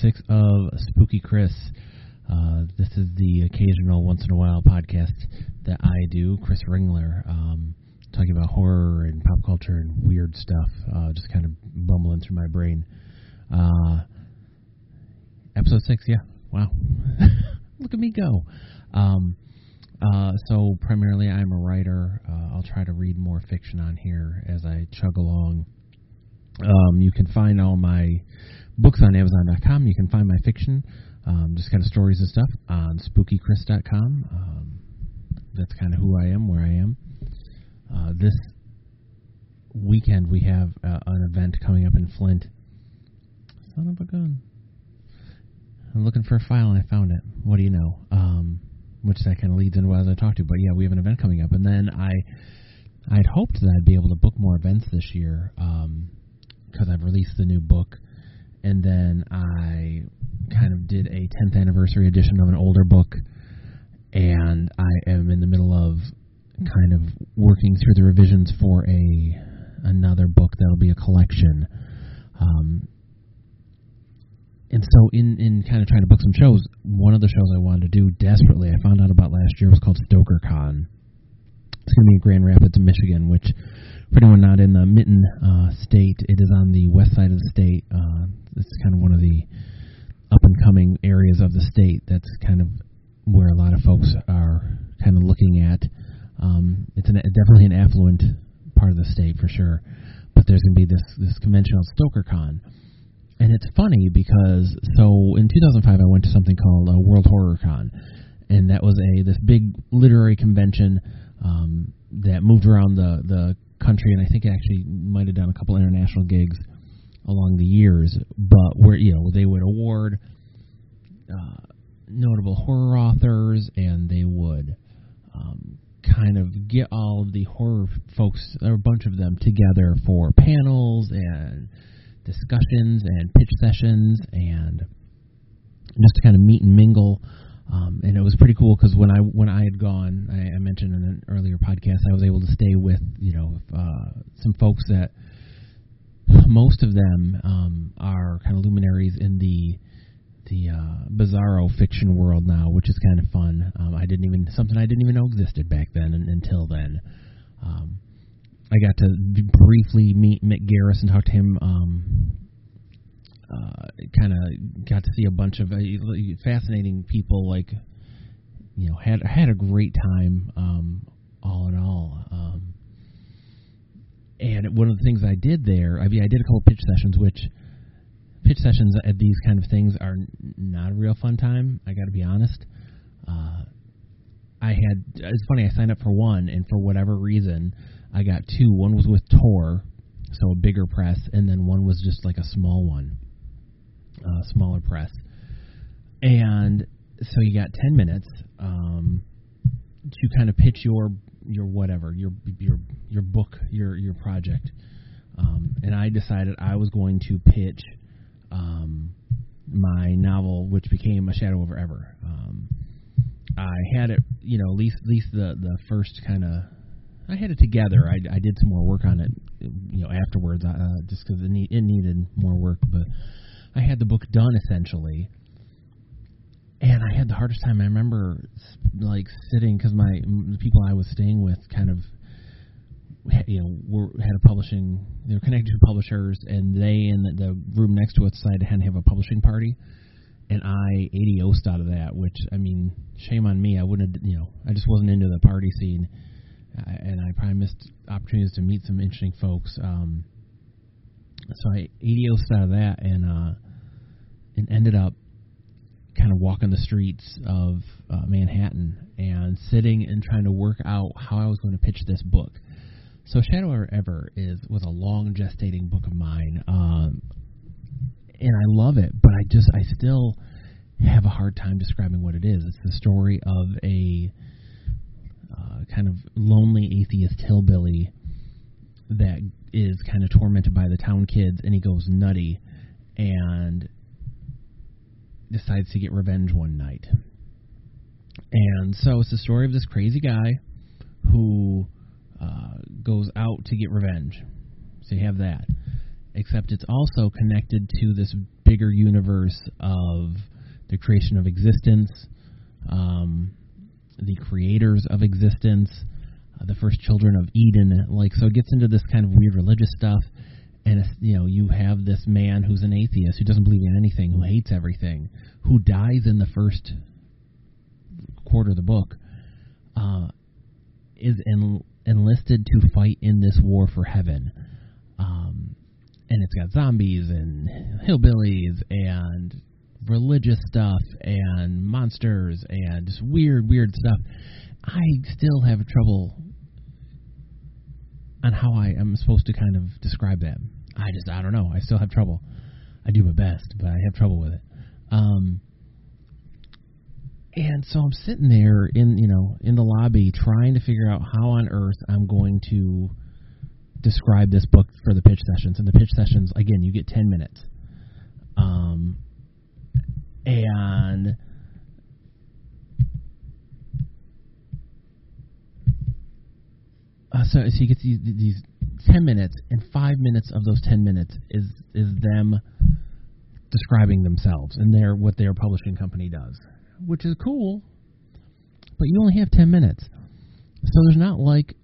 six of Spooky Chris. Uh, this is the occasional, once in a while podcast that I do. Chris Ringler, um, talking about horror and pop culture and weird stuff, uh, just kind of bumbling through my brain. Uh, episode six, yeah. Wow. Look at me go. Um, uh, so primarily, I'm a writer. Uh, I'll try to read more fiction on here as I chug along. Um, you can find all my books on Amazon.com. You can find my fiction, um, just kind of stories and stuff, on SpookyChris.com. Um, that's kind of who I am, where I am. Uh, this weekend we have uh, an event coming up in Flint. Son of a gun. I'm looking for a file and I found it. What do you know? Um, which that kind of leads into what I was going to talk to. But yeah, we have an event coming up, and then I I'd hoped that I'd be able to book more events this year because um, I've released the new book, and then I kind of did a 10th anniversary edition of an older book, and I am in the middle of kind of working through the revisions for a another book that'll be a collection. Um, and so in in kind of trying to book some shows, one of the shows I wanted to do desperately, I found out about last year was called StokerCon. It's going to be in Grand Rapids, Michigan, which for anyone not in the Mitten uh, state, it is on the west side of the state. Uh, it's kind of one of the up and coming areas of the state. That's kind of where a lot of folks are kind of looking at. Um, it's an, definitely an affluent part of the state for sure. But there's going to be this this convention called StokerCon and it's funny because so in 2005 I went to something called uh, World Horror Con, and that was a this big literary convention um, that moved around the the country, and I think actually might have done a couple international gigs along the years. But where you know they would award uh, notable horror authors, and they would um, kind of get all of the horror folks, or a bunch of them, together for panels and discussions and pitch sessions and just to kind of meet and mingle. Um, and it was pretty cool because when I when I had gone, I, I mentioned in an earlier podcast, I was able to stay with you know uh, some folks that most of them um, are kind of luminaries in the the uh, bizarro fiction world now, which is kind of fun. Um, I didn't even something I didn't even know existed back then and, until then. Um, I got to briefly meet Mick Garris and talk to him. Uh, kind of got to see a bunch of uh, fascinating people. Like, you know, had had a great time. Um, all in all, um, and one of the things I did there, I mean, I did a couple pitch sessions, which pitch sessions at these kind of things are not a real fun time. I got to be honest. Uh, I had it's funny. I signed up for one, and for whatever reason, I got two. One was with Tor, so a bigger press, and then one was just like a small one, uh, smaller press. And so you got ten minutes um, to kind of pitch your your whatever your your your book your your project. Um, and I decided I was going to pitch um, my novel, which became A Shadow Over Ever. Um, I had it, you know, at least at least the the first kind of I had it together. I, I did some more work on it, you know, afterwards, uh, just because it, need, it needed more work. But I had the book done essentially, and I had the hardest time. I remember like sitting because my the people I was staying with kind of you know were had a publishing they were connected to publishers and they in the, the room next to us decided to have a publishing party and I adiosed out of that which I mean shame on me I wouldn't have, you know I just wasn't into the party scene and I probably missed opportunities to meet some interesting folks. Um, so I adiosed out of that and uh, and ended up kind of walking the streets of uh, Manhattan and sitting and trying to work out how I was going to pitch this book. So Shadow Over Ever is was a long gestating book of mine, um, and I love it, but I just I still have a hard time describing what it is. It's the story of a uh, kind of lonely atheist hillbilly that is kind of tormented by the town kids, and he goes nutty and decides to get revenge one night. And so it's the story of this crazy guy who uh, goes out to get revenge. So you have that. Except it's also connected to this bigger universe of the creation of existence, um, the creators of existence, uh, the first children of Eden. Like, so it gets into this kind of weird religious stuff. And you know, you this man who's an atheist who doesn't believe in anything, who hates everything, who dies in the first quarter of the book, uh, is en- enlisted to fight in this war for heaven. Um, and it's got zombies and hillbillies and religious stuff and monsters and just weird, weird stuff. I still have trouble on how I am supposed to kind of describe that. I just, I don't know. I still have trouble. I do my best, but I have trouble with it. Um, and so I'm sitting there in, you know, in the lobby trying to figure out how on earth I'm going to describe this book for the pitch sessions. And the pitch sessions, again, you get 10 minutes. Um, and uh, so, so you get these, these 10 minutes, and five minutes of those 10 minutes is is them describing themselves and their what their publishing company does, which is cool. But you only have 10 minutes, so there's not like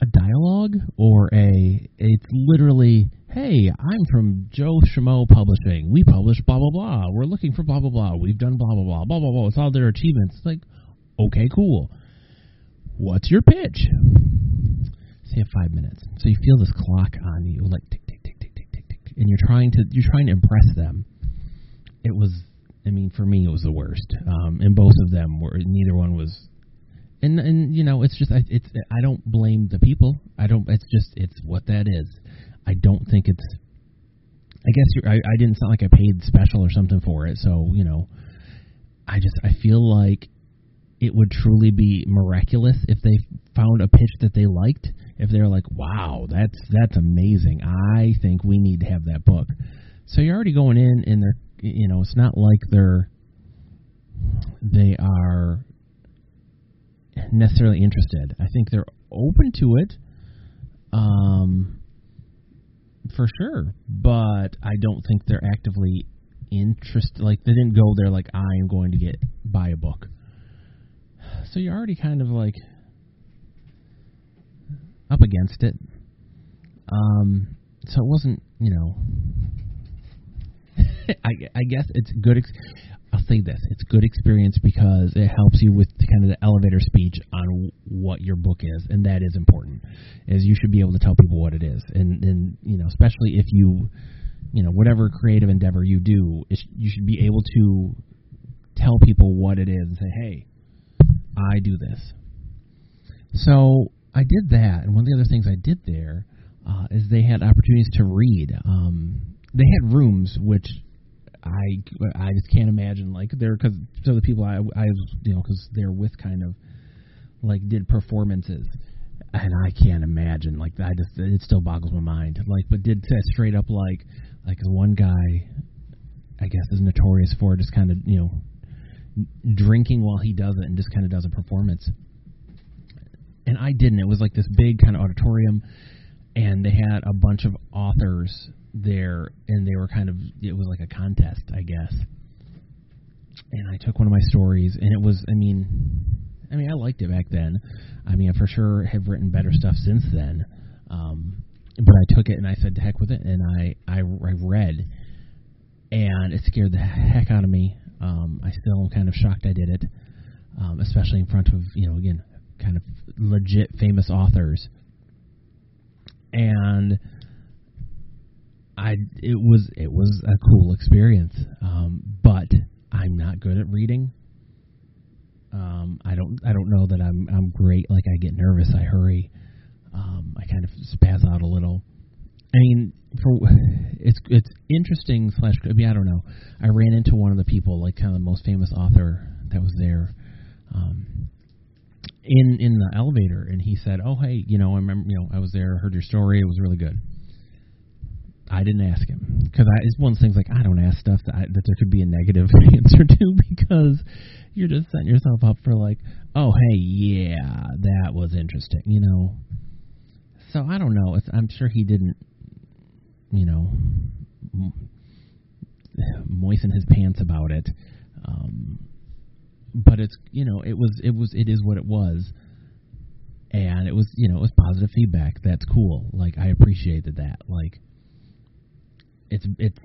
a dialogue or a. It's literally, hey, I'm from Joe Schmo Publishing. We publish blah blah blah. We're looking for blah blah blah. We've done blah blah blah blah blah blah. It's all their achievements. It's like, okay, cool. What's your pitch? Say five minutes. So you feel this clock on you, like tick tick tick tick tick tick tick, and you're trying to you're trying to impress them. It was, I mean, for me, it was the worst. Um, and both of them were. Neither one was and and you know it's just I, it's I don't blame the people. I don't. It's just it's what that is. I don't think it's. I guess you're, I I didn't sound like I paid special or something for it. So you know, I just I feel like it would truly be miraculous if they found a pitch that they liked. If they're like, wow, that's that's amazing. I think we need to have that book. So you're already going in, and they're you know it's not like they're they are necessarily interested. I think they're open to it, um, for sure. But I don't think they're actively interested. Like they didn't go there like I am going to get buy a book. So you're already kind of like up against it. Um, so it wasn't, you know. I, I guess it's good. Ex- I'll say this: it's good experience because it helps you with kind of the elevator speech on what your book is, and that is important. Is you should be able to tell people what it is, and and you know, especially if you, you know, whatever creative endeavor you do, you should be able to tell people what it is and say, hey, I do this. So I did that, and one of the other things I did there uh, is they had opportunities to read. Um, they had rooms which I I just can't imagine like they're because so the people I I you know because they're with kind of like did performances. And I can't imagine like I just it still boggles my mind. Like but did say straight up like like the one guy I guess is notorious for just kind of you know drinking while he does it and just kind of does a performance and I didn't it was like this big kind of auditorium and they had a bunch of authors there, and they were kind of it was like a contest, I guess. And I took one of my stories, and it was, I mean, I mean, I liked it back then. I mean, I for sure have written better stuff since then. Um, but I took it and I said, "To heck with it," and I I, I read, and it scared the heck out of me. Um, I still am kind of shocked I did it, um, especially in front of you know again kind of legit famous authors. And I it was it was a cool experience, um, but I'm not good at reading. Um, I don't I don't know that I'm I'm great. Like I get nervous, I hurry, um, I kind of spaz out a little. I mean, for it's it's interesting slash. I mean, I don't know. I ran into one of the people, like kind of the most famous author that was there, um, in in the elevator, and he said, "Oh, hey, you know, I remember, you know, I was there, heard your story, it was really good." I didn't ask him because it's one of those things like I don't ask stuff that I, that there could be a negative answer to because you're just setting yourself up for like, oh hey yeah that was interesting, you know. So I don't know. It's, I'm sure he didn't, you know, moisten his pants about it. Um, but it's you know it was it was it is what it was, and it was you know it was positive feedback. That's cool. Like I appreciated that. Like it's it's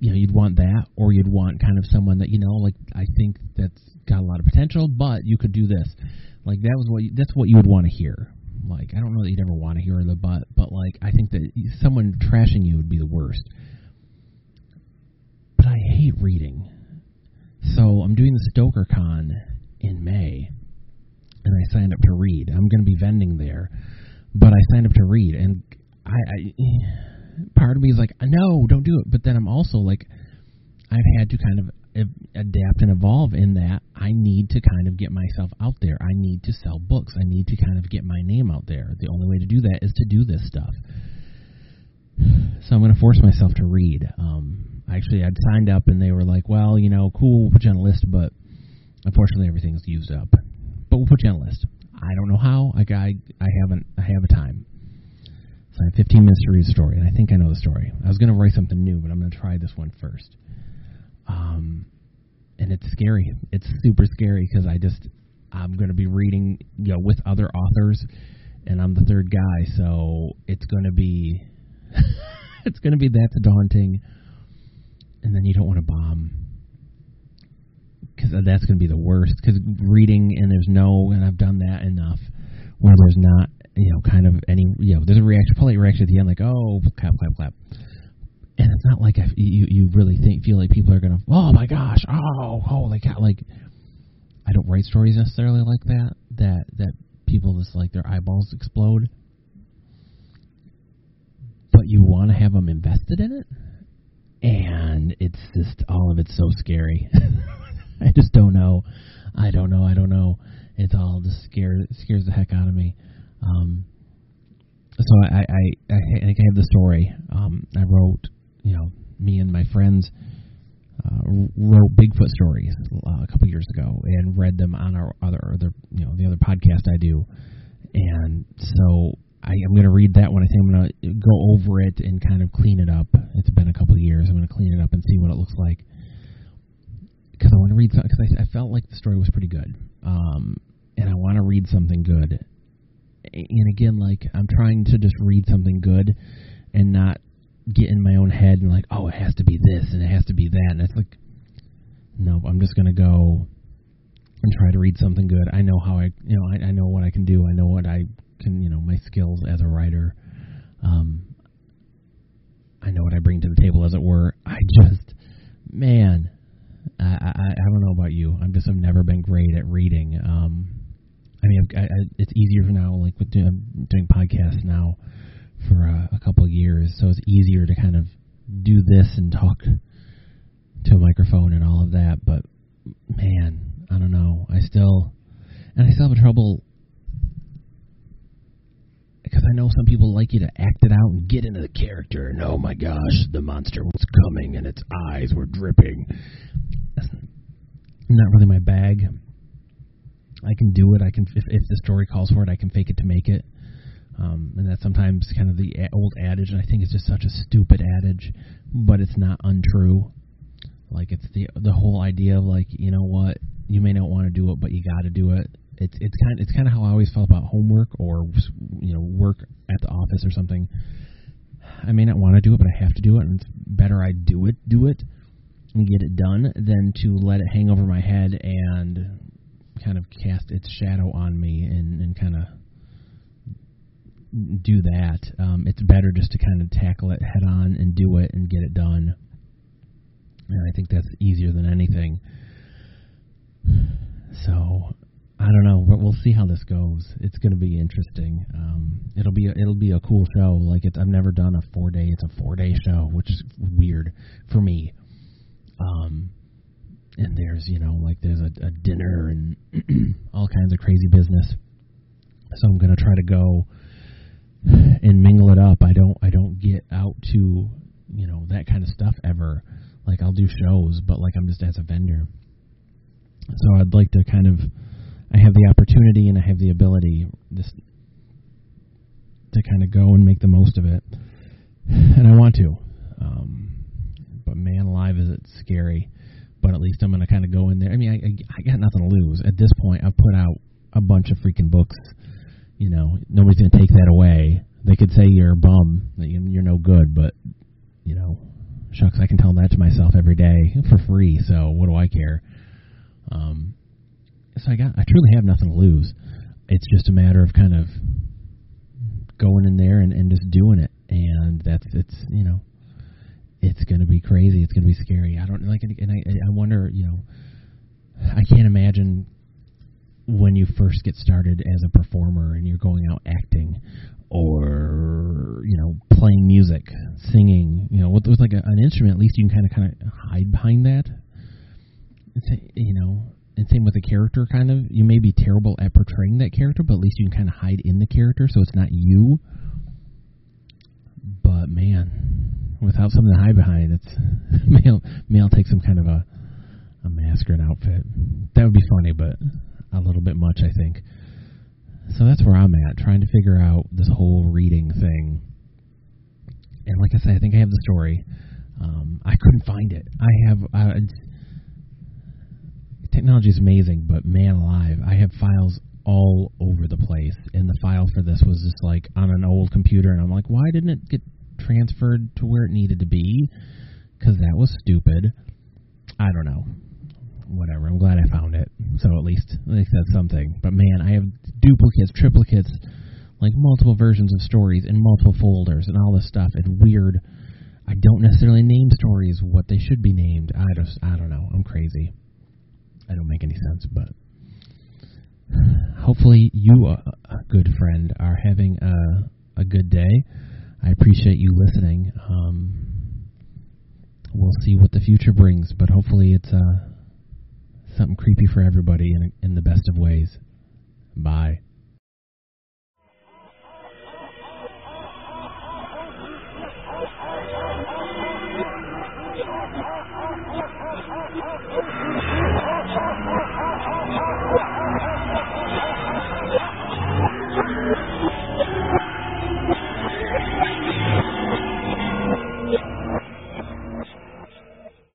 you know you'd want that or you'd want kind of someone that you know like I think that's got a lot of potential, but you could do this. Like that was what you, that's what you would want to hear. Like I don't know that you'd ever want to hear the but, but like I think that someone trashing you would be the worst. But I hate reading. So I'm doing the Stoker Con in May, and I signed up to read. I'm going to be vending there, but I signed up to read, and I, I part of me is like, no, don't do it. But then I'm also like, I've had to kind of adapt and evolve in that I need to kind of get myself out there. I need to sell books. I need to kind of get my name out there. The only way to do that is to do this stuff. So I'm going to force myself to read. Um, actually, I'd signed up and they were like, "Well, you know, cool, we'll put you on a list, but unfortunately, everything's used up. But we'll put you on a list. I don't know how. I I, I haven't. I have a time. So I have 15 minutes to read a story, and I think I know the story. I was going to write something new, but I'm going to try this one first. Um, and it's scary. It's super scary because I just I'm going to be reading you know with other authors, and I'm the third guy, so it's going to be it's going to be that daunting. And then you don't want to bomb. Because that's going to be the worst. Because reading and there's no, and I've done that enough where there's not you know kind of any you know there's a reaction, polite reaction at the end like oh clap clap clap. And it's not like I, you you really think feel like people are gonna oh my gosh oh holy cow like I don't write stories necessarily like that that that people just like their eyeballs explode. But you want to have them invested in it it's just all of it's so scary I just don't know I don't know I don't know it's all just scares scares the heck out of me um so I, I, I, I think I have the story. Um, I wrote you know, me and my friends uh, wrote Bigfoot stories uh, a couple years ago and read them on our other, other, you know, the other podcast I do. And so I, am going to read that one. I think I'm going to go over it and kind of clean it up. It's been what it looks like because I want to read something because I, I felt like the story was pretty good, um, and I want to read something good. And again, like I'm trying to just read something good and not get in my own head and like, oh, it has to be this and it has to be that, and it's like, no, I'm just gonna go and try to read something good. I know how I, you know, I, I know what I can do. I know what I can, you know, my skills as a writer. Um, I know what I bring to the table, as it were. I just, man, I, I, I don't know about you. I'm just, I've never been great at reading. Um, I mean, I, I, it's easier now, like with doing, doing podcasts now for a, a couple of years, so it's easier to kind of do this and talk to a microphone and all of that. But man, I don't know. I still and I still have trouble because I know some people like you to act it out and get into the character. And oh my gosh, the monster was coming and its eyes were dripping. That's not really my bag. I can do it. I can if if the story calls for it, I can fake it to make it. Um, and that's sometimes kind of the old adage, and I think it's just such a stupid adage, but it's not untrue. Like it's the the whole idea of like you know what you may not want to do it, but you got to do it. It's it's kind it's kind of how I always felt about homework or you know work at the office or something. I may not want to do it, but I have to do it, and it's better I do it, do it, and get it done than to let it hang over my head and kind of cast its shadow on me and, and kind of do that. Um, it's better just to kind of tackle it head on and do it and get it done. And I think that's easier than anything. So I don't know, but we'll see how this goes. It's going to be interesting. Um, it'll be a, it'll be a cool show. Like it's I've never done a four day. It's a four day show, which is weird for me. Um, and there's you know like there's a, a dinner and all kinds of crazy business. So I'm going to try to go and mingle it up. I don't I don't get out to you know that kind of stuff ever. Like I'll do shows, but like I'm just as a vendor. So I'd like to kind of I have the opportunity and I have the ability just to kind of go and make the most of it, and I want to. Um, but man alive, is it scary. But at least I'm going to kind of go in there. I mean, I, I, I got nothing to lose at this point. I've put out a bunch of freaking books. You know, nobody's going to take that away. They could say you're a bum, that you're no good, but you know, shucks, I can tell that to myself every day for free. So what do I care? Um, so I got, I truly have nothing to lose. It's just a matter of kind of going in there and, and just doing it, and that's it's you know, it's to be crazy. It's to be scary. I don't like, and I I wonder, you know, I can't imagine when you first get started as a performer and you're going out acting or you know playing music, singing, you know, with, with like a, an instrument, at least you can kind of kind of hide behind that. It's, you know, and same with the character. Kind of, you may be terrible at portraying that character, but at least you can kind of hide in the character, so it's not you. But man, without something to hide behind, it's male. Male take some kind of a a mask or an outfit. That would be funny, but a little bit much, I think. So that's where I'm at, trying to figure out this whole reading thing. And like I said, I think I have the story. Um, I couldn't find it. I have technology is amazing, but man alive, I have files all over the place. And the file for this was just like on an old computer, and I'm like, why didn't it get transferred to where it needed to be? Because that was stupid. I don't know whatever. I'm glad I found it. So at least least that's something. But man, I have duplicates, triplicates, like multiple versions of stories in multiple folders and all this stuff. It's weird. I don't necessarily name stories what they should be named. I just I don't know. I'm crazy. I don't make any sense, but hopefully you, uh, a good friend, are having a a good day. I appreciate you listening. Um, we'll see what the future brings, but hopefully it's uh something creepy for everybody in, in the best of ways. Bye.